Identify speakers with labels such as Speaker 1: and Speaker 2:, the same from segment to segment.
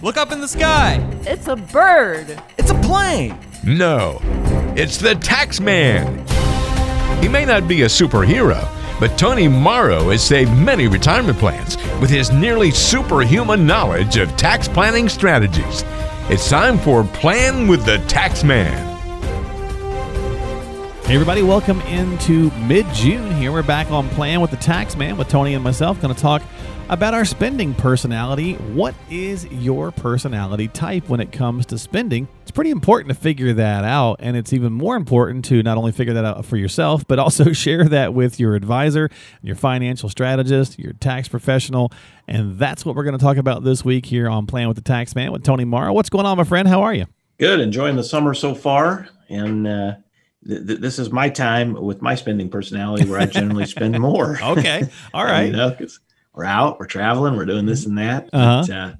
Speaker 1: Look up in the sky.
Speaker 2: It's a bird.
Speaker 1: It's a plane.
Speaker 3: No, it's the tax man. He may not be a superhero, but Tony Morrow has saved many retirement plans with his nearly superhuman knowledge of tax planning strategies. It's time for Plan with the Tax Man.
Speaker 4: Hey everybody, welcome into mid-June here. We're back on Plan with the Tax Man with Tony and myself. Going to talk about our spending personality. What is your personality type when it comes to spending? It's pretty important to figure that out, and it's even more important to not only figure that out for yourself, but also share that with your advisor, your financial strategist, your tax professional, and that's what we're going to talk about this week here on Plan with the Tax Man with Tony Morrow. What's going on, my friend? How are you?
Speaker 5: Good. Enjoying the summer so far, and uh, th- th- this is my time with my spending personality where I generally spend more.
Speaker 4: Okay. All right.
Speaker 5: you know, 'cause we're out, we're traveling, we're doing this and that.
Speaker 4: Uh-huh.
Speaker 5: But, uh,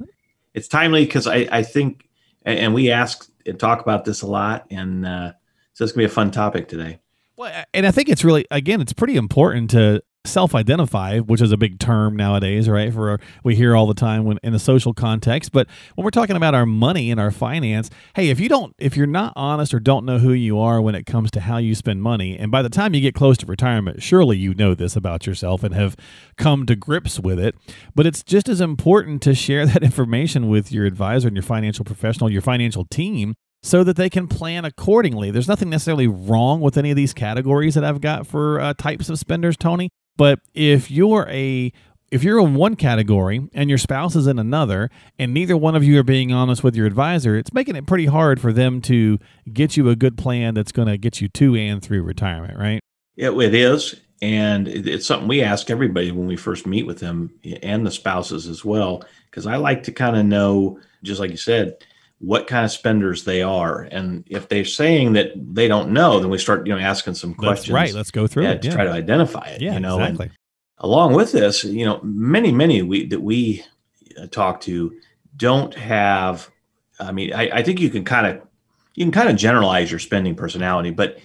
Speaker 5: it's timely because I, I think, and and we ask and talk about this a lot, and uh, so it's gonna be a fun topic today.
Speaker 4: Well, and I think it's really again, it's pretty important to self-identify, which is a big term nowadays, right? For we hear all the time when in a social context, but when we're talking about our money and our finance, hey, if you don't, if you're not honest or don't know who you are when it comes to how you spend money, and by the time you get close to retirement, surely you know this about yourself and have come to grips with it. But it's just as important to share that information with your advisor and your financial professional, your financial team, so that they can plan accordingly. There's nothing necessarily wrong with any of these categories that I've got for uh, types of spenders, Tony. But if you're a if you're in one category and your spouse is in another, and neither one of you are being honest with your advisor, it's making it pretty hard for them to get you a good plan that's going to get you to and through retirement, right?
Speaker 5: It, it is, and it's something we ask everybody when we first meet with them and the spouses as well, because I like to kind of know, just like you said, what kind of spenders they are, and if they're saying that they don't know, then we start, you know, asking some
Speaker 4: That's
Speaker 5: questions.
Speaker 4: right. Let's go through
Speaker 5: yeah,
Speaker 4: it.
Speaker 5: to
Speaker 4: Yeah,
Speaker 5: try to identify it.
Speaker 4: yeah
Speaker 5: you know, and
Speaker 4: exactly.
Speaker 5: along with this, you know, many, many we that we uh, talk to don't have. I mean, I, I think you can kind of you can kind of generalize your spending personality, but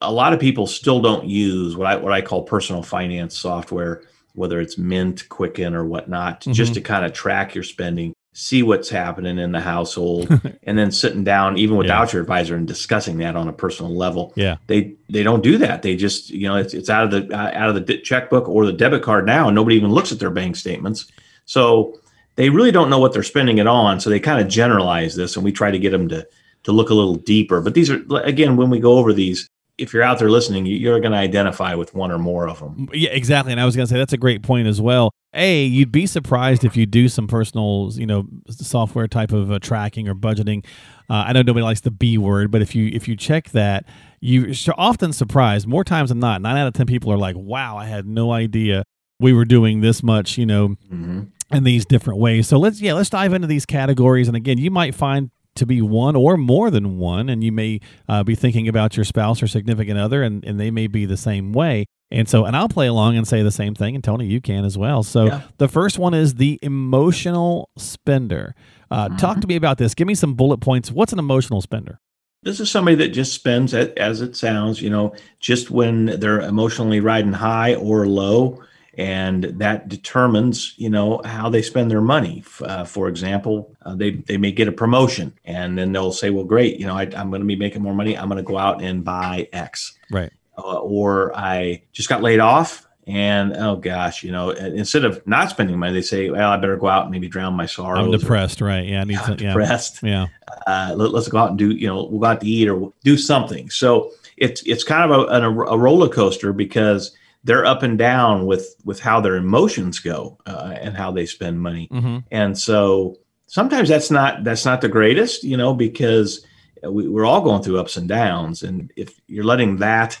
Speaker 5: a lot of people still don't use what I what I call personal finance software, whether it's Mint, Quicken, or whatnot, just
Speaker 4: Mhm.
Speaker 5: to kind of track your spending, see what's happening in the household, and then sitting down even without your advisor and discussing that on a personal level
Speaker 4: yeah.
Speaker 5: they they don't do that. They just you know it's, it's out of the out of the checkbook or the debit card now, and nobody even looks at their bank statements. So they really don't know what they're spending it on. So they kind of generalize this, and we try to get them to to look a little deeper. But these are again when we go over these, if you're out there listening, you're going to identify with one or more of them.
Speaker 4: Yeah, exactly. And I was going to say that's a great point as well. A, you'd be surprised if you do some personal, you know, software type of uh, tracking or budgeting. Uh, I know nobody likes the B word, but if you if you check that, you're often surprised. More times than not, nine out of ten people are like, "Wow, I had no idea we were doing this much," you know,
Speaker 5: hmm
Speaker 4: in these different ways. So let's yeah, let's dive into these categories. And again, you might find to be one or more than one, and you may uh, be thinking about your spouse or significant other, and, and they may be the same way. And so, and I'll play along and say the same thing, and Tony, you can as well. So
Speaker 5: Yeah.
Speaker 4: the first one is the emotional spender. Uh, Talk to me about this. Give me some bullet points. What's an emotional spender?
Speaker 5: This is somebody that just spends it as it sounds, you know, just when they're emotionally riding high or low. And that determines, you know, how they spend their money. Uh, for example, uh, they, they may get a promotion and then they'll say, well, great, you know, I, I'm going to be making more money. I'm going to go out and buy X.
Speaker 4: Right.
Speaker 5: Uh, or I just got laid off and, oh gosh, you know, instead of not spending money, they say, well, I better go out and maybe drown my sorrows.
Speaker 4: I'm
Speaker 5: or,
Speaker 4: depressed. Right. Yeah. I need
Speaker 5: "I'm
Speaker 4: some. Yeah.
Speaker 5: depressed
Speaker 4: Yeah.
Speaker 5: uh, let, us go out and do you know we'll go out to eat or do something so it's it's kind of a, a, a roller coaster because they're up and down with with how their emotions go uh, and how they spend money
Speaker 4: hmm
Speaker 5: and so sometimes that's not that's not the greatest you know because we, we're all going through ups and downs and if you're letting that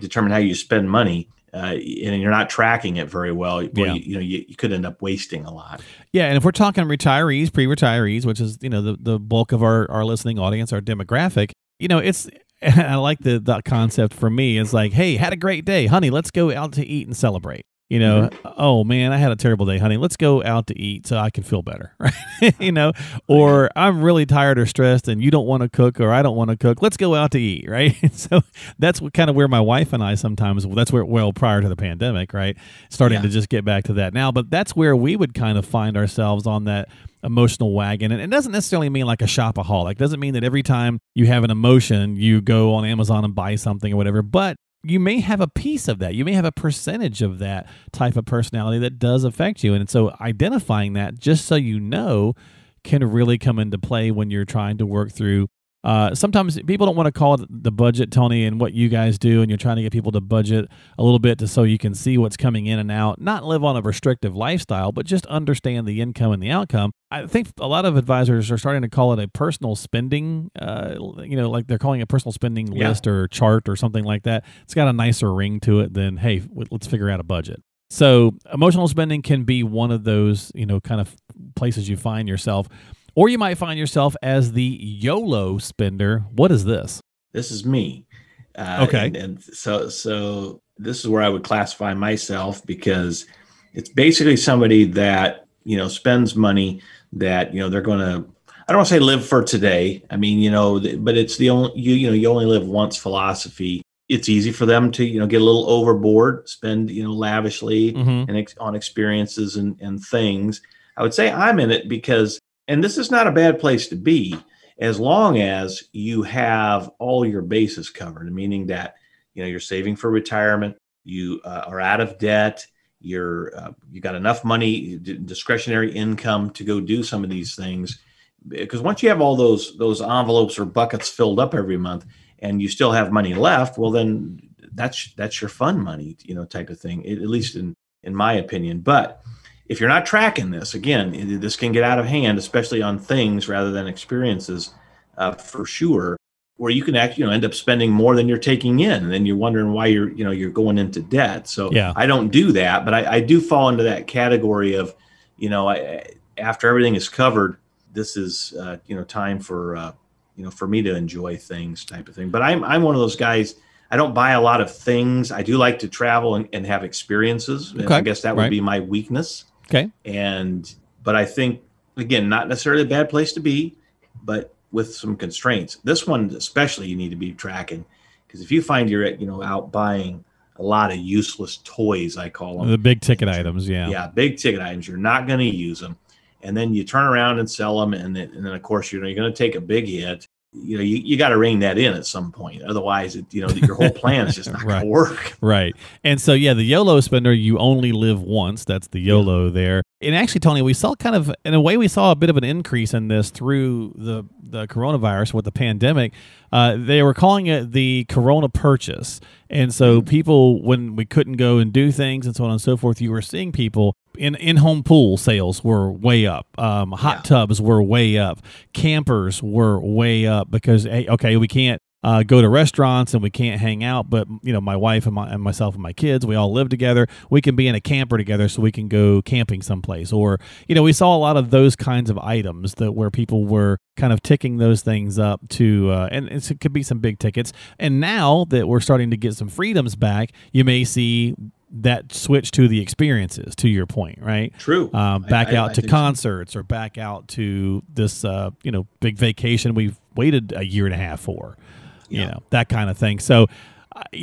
Speaker 5: determine how you spend money uh, and you're not tracking it very well
Speaker 4: Yeah.
Speaker 5: you, you know you, you could end up wasting a lot
Speaker 4: Yeah, and if we're talking retirees, pre-retirees, which is you know the, the bulk of our, our listening audience, our demographic, you know, it's I like the the concept for me is like, hey, had a great day, honey, let's go out to eat and celebrate. You know, mm-hmm. oh man, I had a terrible day, honey. Let's go out to eat so I can feel better, right? you know, or I'm really tired or stressed and you don't want to cook or I don't want to cook. Let's go out to eat, right? so that's what kind of where my wife and I sometimes that's where well prior to the pandemic, right? Starting
Speaker 5: Yeah.
Speaker 4: to just get back to that now, but that's where we would kind of find ourselves on that emotional wagon and it doesn't necessarily mean like a shopaholic it doesn't mean that every time you have an emotion you go on amazon and buy something or whatever but you may have a piece of that. You may have a percentage of that type of personality that does affect you. And so identifying that just so you know can really come into play when you're trying to work through uh, sometimes people don't want to call it the budget, Tony, and what you guys do, and you're trying to get people to budget a little bit to so you can see what's coming in and out. Not live on a restrictive lifestyle, but just understand the income and the outcome. I think a lot of advisors are starting to call it a personal spending. Uh, you know, like they're calling a personal spending
Speaker 5: Yeah.
Speaker 4: list or chart or something like that. It's got a nicer ring to it than hey, let's figure out a budget. So emotional spending can be one of those, you know, kind of places you find yourself. Or you might find yourself as the YOLO spender. What is this?
Speaker 5: This is me. Uh,
Speaker 4: Okay.
Speaker 5: And, and so, so this is where I would classify myself because it's basically somebody that you know spends money that you know they're going to. I don't want to say live for today. I mean, you know, but it's the only you you know you only live once philosophy. It's easy for them to you know get a little overboard, spend you know lavishly,
Speaker 4: Mm-hmm.
Speaker 5: and ex- on experiences and, and things. I would say I'm in it because, and this is not a bad place to be, as long as you have all your bases covered, meaning that you know you're saving for retirement, you uh, are out of debt, you're uh, you got enough money, d- discretionary income to go do some of these things. Because once you have all those those envelopes or buckets filled up every month, and you still have money left, well then that's that's your fun money, you know, type of thing. At least in in my opinion. But if you're not tracking this, again, this can get out of hand, especially on things rather than experiences, uh, for sure. Where you can actually, you know, end up spending more than you're taking in, and then you're wondering why you're, you know, you're going into debt. So
Speaker 4: Yeah.
Speaker 5: I don't do that, but I, I do fall into that category of, you know, I, after everything is covered, this is, uh, you know, time for, uh, you know, for me to enjoy things, type of thing. But I'm, I'm one of those guys. I don't buy a lot of things. I do like to travel and, and have experiences. And I guess that would
Speaker 4: Right.
Speaker 5: be my weakness
Speaker 4: Okay.
Speaker 5: and but i think again not necessarily a bad place to be but with some constraints this one especially you need to be tracking because if you find you're you know out buying a lot of useless toys i call them
Speaker 4: The big ticket items. Yeah.
Speaker 5: yeah big ticket items you're not going to use them and then you turn around and sell them and then, and then of course you know you're going to take a big hit you know you, you got to rein that in at some point otherwise it, you know your whole plan is just not going
Speaker 4: Right.
Speaker 5: to work
Speaker 4: Right. And so, yeah, the YOLO spender, you only live once. That's the YOLO there. And actually, Tony, we saw kind of, in a way, we saw a bit of an increase in this through the, the coronavirus with the pandemic. Uh, they were calling it the Corona purchase. And so, people, when we couldn't go and do things and so on and so forth, you were seeing people in in home pool sales were way up. Um, hot
Speaker 5: Yeah.
Speaker 4: tubs were way up. Campers were way up because, hey, okay, we can't uh, go to restaurants and we can't hang out. But you know, my wife and, my, and myself and my kids, we all live together. We can be in a camper together, so we can go camping someplace. Or you know, we saw a lot of those kinds of items that where people were kind of ticking those things up to, uh, and it could be some big tickets. And now that we're starting to get some freedoms back, you may see that switch to the experiences. To your point, right?
Speaker 5: true
Speaker 4: um, back
Speaker 5: I-
Speaker 4: out
Speaker 5: I
Speaker 4: to
Speaker 5: think so.
Speaker 4: concerts or back out to this uh, you know big vacation we've waited a year and a half for you know that kind of thing so I,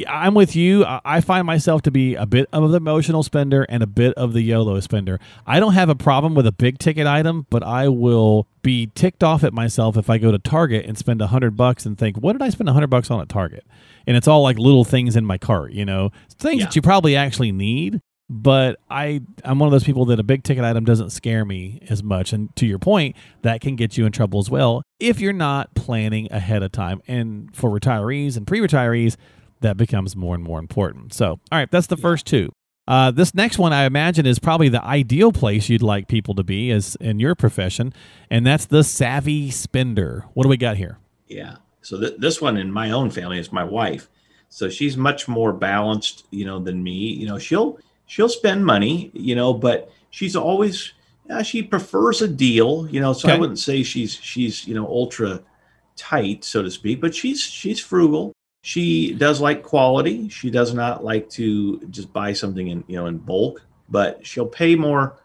Speaker 4: i'm with you I, find myself to be a bit of the emotional spender and a bit of the yolo spender i don't have a problem with a big ticket item but i will be ticked off at myself if i go to target and spend a hundred bucks and think what did i spend a hundred bucks on at target and it's all like little things in my cart you know things
Speaker 5: Yeah.
Speaker 4: that you probably actually need but I I'm one of those people that a big ticket item doesn't scare me as much. And to your point, that can get you in trouble as well if you're not planning ahead of time. And for retirees and pre-retirees, that becomes more and more important. So, all right, that's the first two. Uh, this next one, I imagine, is probably the ideal place you'd like people to be as in your profession, and that's the savvy spender. What do we got here?
Speaker 5: Yeah. So th- this one in my own family is my wife. So she's much more balanced, you know, than me. You know, she'll she'll spend money, you know, but she's always uh, she prefers a deal, you know. So I wouldn't say she's she's you know ultra tight, so to speak, but she's she's frugal. She does like quality. She does not like to just buy something in you know in bulk, but she'll pay more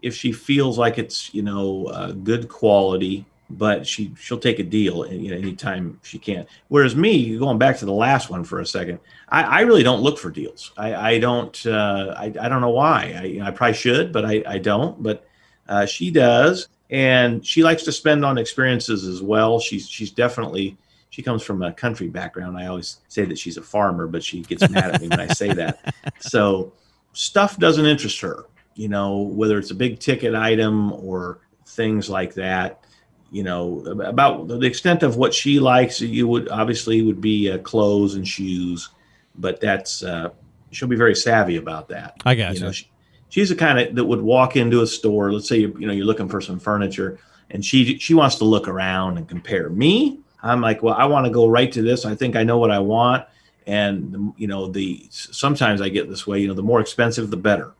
Speaker 5: if she feels like it's you know uh, good quality. But she she'll take a deal you know, anytime she can. Whereas me, going back to the last one for a second, I, I really don't look for deals. I, I don't uh, I, I don't know why. I, I probably should, but I, I don't. But uh, she does, and she likes to spend on experiences as well. She's she's definitely she comes from a country background. I always say that she's a farmer, but she gets mad at me when I say that. So stuff doesn't interest her, you know, whether it's a big ticket item or things like that. You know, about the extent of what she likes, you would obviously would be uh, clothes and shoes, but that's uh, she'll be very savvy about that.
Speaker 4: I got
Speaker 5: you.
Speaker 4: you.
Speaker 5: Know, she, she's the kind of that would walk into a store. Let's say you, you know you're looking for some furniture, and she she wants to look around and compare. Me, I'm like, well, I want to go right to this. I think I know what I want, and you know the sometimes I get this way. You know, the more expensive, the better,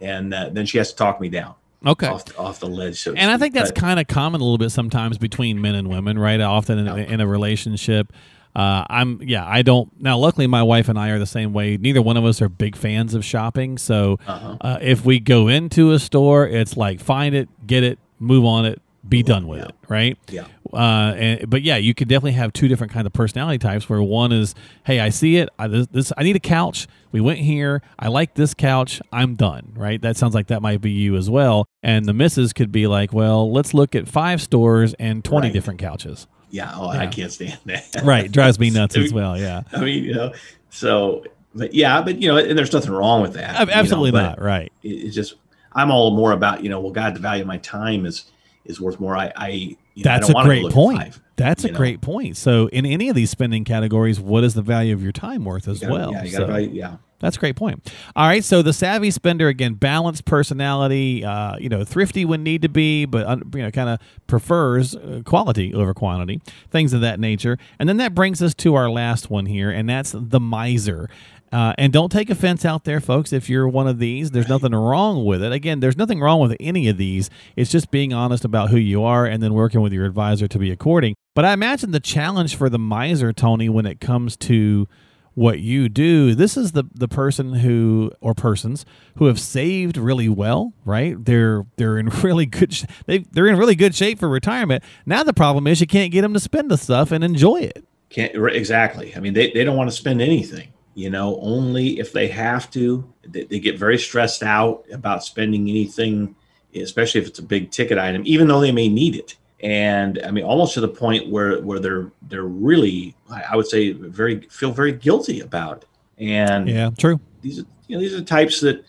Speaker 5: and uh, then she has to talk me down.
Speaker 4: Okay.
Speaker 5: Off, off the ledge. So
Speaker 4: and I think that's kind of common a little bit sometimes between men and women, right? Often in, in a relationship. Uh, I'm yeah. I don't now. Luckily, my wife and I are the same way. Neither one of us are big fans of shopping. So
Speaker 5: uh-huh.
Speaker 4: uh, if we go into a store, it's like find it, get it, move on it, be done with
Speaker 5: yeah.
Speaker 4: it, right?
Speaker 5: Yeah.
Speaker 4: Uh, and but yeah, you could definitely have two different kind of personality types. Where one is, hey, I see it. I, this, this I need a couch. We went here. I like this couch. I'm done. Right. That sounds like that might be you as well. And the missus could be like, well, let's look at five stores and twenty
Speaker 5: Right.
Speaker 4: different couches.
Speaker 5: Yeah. Oh, I can't stand that.
Speaker 4: Right. Drives me nuts as well. Yeah.
Speaker 5: I mean, you know, so, but yeah, but you know, and there's nothing wrong with that. you know,
Speaker 4: Absolutely not. Right.
Speaker 5: It's just, I'm all more about, you know, well, God, the value of my time is is worth more. I, I, you know, I
Speaker 4: That's a great point.
Speaker 5: five,
Speaker 4: That's a
Speaker 5: know.
Speaker 4: great point. So, in any of these spending categories, what is the value of your time worth as
Speaker 5: gotta-
Speaker 4: well?
Speaker 5: Yeah, you
Speaker 4: So-
Speaker 5: gotta value, yeah.
Speaker 4: That's a great point. All right, so the savvy spender again, balanced personality, uh, you know, thrifty when need to be, but you know, kind of prefers uh, quality over quantity, things of that nature. And then that brings us to our last one here, and that's the miser. Uh, and don't take offense out there, folks. If you're one of these, there's nothing wrong with it. Again, there's nothing wrong with any of these. It's just being honest about who you are and then working with your advisor to be according. But I imagine the challenge for the miser, Tony, when it comes to what you do this is the the person who or persons who have saved really well right they're they're in really good sh- they they're in really good shape for retirement now the problem is you can't get them to spend the stuff and enjoy it
Speaker 5: Can't exactly. I mean, they, they don't want to spend anything. You know, only if they have to. They, they get very stressed out about spending anything, especially if it's a big ticket item, even though they may need it. And I mean, almost to the point where where they're they're really, I would say, very feel very guilty about it. And
Speaker 4: yeah true
Speaker 5: these are you know these are the types that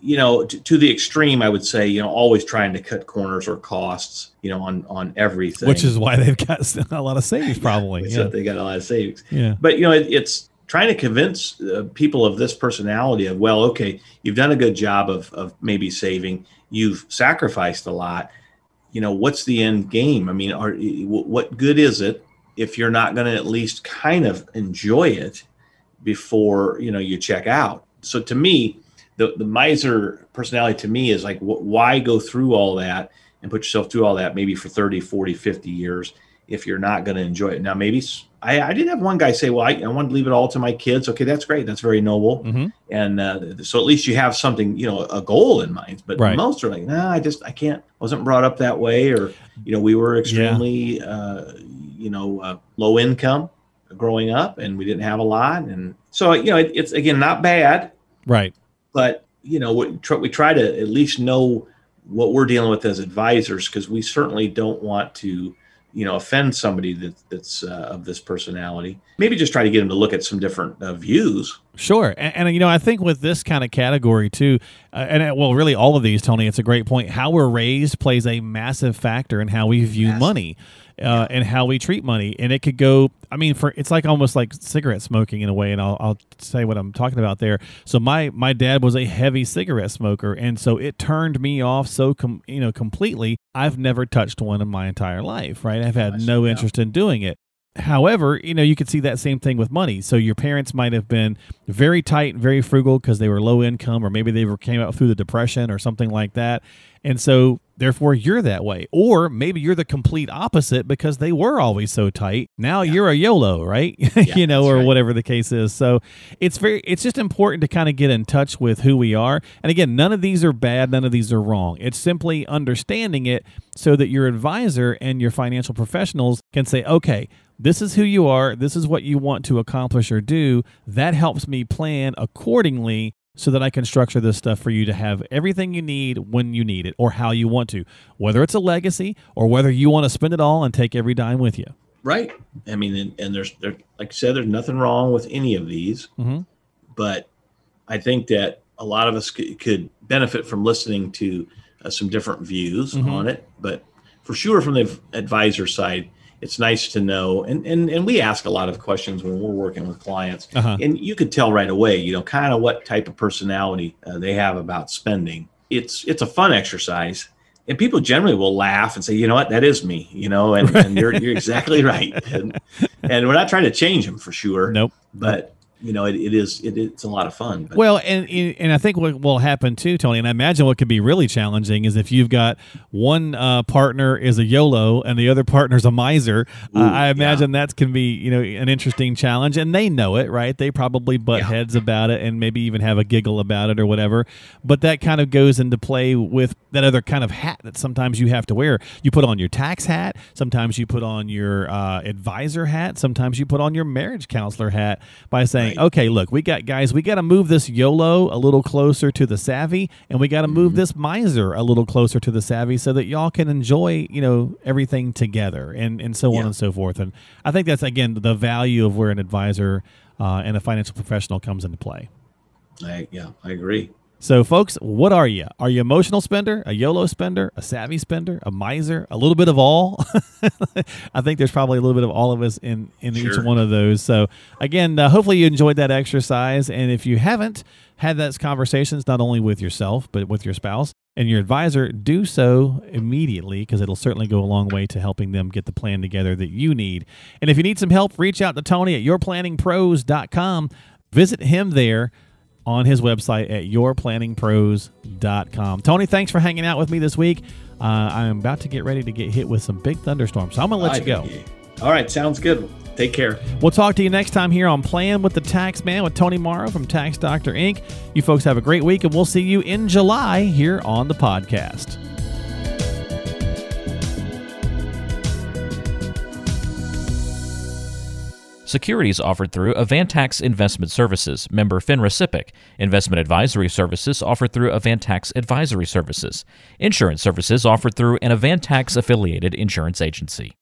Speaker 5: you know to, to the extreme i would say you know always trying to cut corners or costs you know on on everything
Speaker 4: which is why they've got a lot of savings probably yeah
Speaker 5: they got a lot of savings
Speaker 4: yeah
Speaker 5: but you know it, it's trying to convince uh, people of this personality of well okay you've done a good job of of maybe saving you've sacrificed a lot. You know what's the end game? I mean are what good is it if you're not going to at least kind of enjoy it before you know you check out? So to me the the miser personality to me is like wh- why go through all that and put yourself through all that maybe for 30 40 50 years if you're not going to enjoy it? Now maybe I, I did have one guy say well I, I want to leave it all to my kids. Okay that's great. That's very noble.
Speaker 4: Hmm
Speaker 5: and uh, so at least you have something you know a goal in mind. But
Speaker 4: Right.
Speaker 5: most are like no i just i can't I wasn't brought up that way or you know we were extremely uh, you know uh, low income growing up and we didn't have a lot. And so you know it, it's again not bad.
Speaker 4: Right.
Speaker 5: But you know we try, we try to at least know what we're dealing with as advisors because we certainly don't want to you know offend somebody that, that's uh, of this personality. Maybe just try to get them to look at some different uh, views
Speaker 4: Sure, and, and you know, I think with this kind of category too, uh, and uh, well, really all of these, Tony, it's a great point. How we're raised plays a massive factor in how we view
Speaker 5: Massive.
Speaker 4: money, uh, and how we treat money. And it could go. I mean, for it's like almost like cigarette smoking in a way. And I'll, I'll say what I'm talking about there. So my my dad was a heavy cigarette smoker, and so it turned me off so com- you know completely. I've never touched one in my entire life. Right, I've had no
Speaker 5: Yeah.
Speaker 4: interest in doing it. However, you know, you could see that same thing with money. So your parents might have been very tight, and very frugal because they were low income, or maybe they were came out through the depression or something like that. And so therefore you're that way. Or maybe you're the complete opposite because they were always so tight. Now yeah. you're a yolo right? Yeah, you know or right. whatever the case is. So it's very it's just important to kind of get in touch with who we are. And again none of these are bad none of these are wrong. It's simply understanding it so that your advisor and your financial professionals can say okay this is who you are. This is what you want to accomplish or do. That helps me plan accordingly so that I can structure this stuff for you to have everything you need when you need it or how you want to, whether it's a legacy or whether you want to spend it all and take every dime with you.
Speaker 5: Right. I mean, and, and there's, there, like I said, there's nothing wrong with any of these, mm-hmm. but I think that a lot of us could, could benefit from listening to uh, some different views mm-hmm. on it. But for sure, from the advisor side, it's nice to know. And, and and we ask a lot of questions when we're working with clients. Uh-huh. and you could tell right away you know kind of what type of personality uh, they have about spending. It's it's a fun exercise and people generally will laugh and say you know what? That is me you know and, and you're, you're exactly right. And, and we're not trying to change them for sure.
Speaker 4: Nope.
Speaker 5: But you know, it, it is it, it's a lot of fun.
Speaker 4: But. Well, and and I think what will happen too, Tony, and I imagine what could be really challenging is if you've got one uh, partner is a YOLO and the other partner's a miser. Ooh, uh, I imagine yeah. that can be you know an interesting challenge, and they know it, right? They probably butt yeah. heads about it and maybe even have a giggle about it or whatever. But that kind of goes into play with that other kind of hat that sometimes you have to wear. You put on your tax hat, sometimes you put on your uh, advisor hat, sometimes you put on your marriage counselor hat by saying saying, okay, look, we got guys, we got to move this YOLO a little closer to the savvy, and we got to move mm-hmm. this miser a little closer to the savvy, so that y'all can enjoy, you know, everything together, and and so yeah. on and so forth. And I think that's again the value of where an advisor uh, and a financial professional comes into play.
Speaker 5: I, yeah, I agree.
Speaker 4: So, folks, what are you? Are you emotional spender, a YOLO spender, a savvy spender, a miser, a little bit of all? I think there's probably a little bit of all of us in in sure. each one of those. So, again, uh, hopefully you enjoyed that exercise, and if you haven't had those conversations not only with yourself but with your spouse and your advisor, do so immediately because it'll certainly go a long way to helping them get the plan together that you need. And if you need some help, reach out to Tony at yourplanningpros.com. Visit him there on his website at yourplanningpros.com. Tony, thanks for hanging out with me this week. Uh, I'm about to get ready to get hit with some big thunderstorms, so I'm going to let you go.
Speaker 5: All right, sounds good. Take care.
Speaker 4: We'll talk to you next time here on Plan with the Tax Man with Tony Morrow from Tax Doctor Inc. You folks have a great week, and we'll see you in July here on the podcast.
Speaker 2: Securities offered through Avantax Investment Services, member FINRA SIPC. Investment advisory services offered through Avantax Advisory Services. Insurance services offered through an Avantax affiliated insurance agency.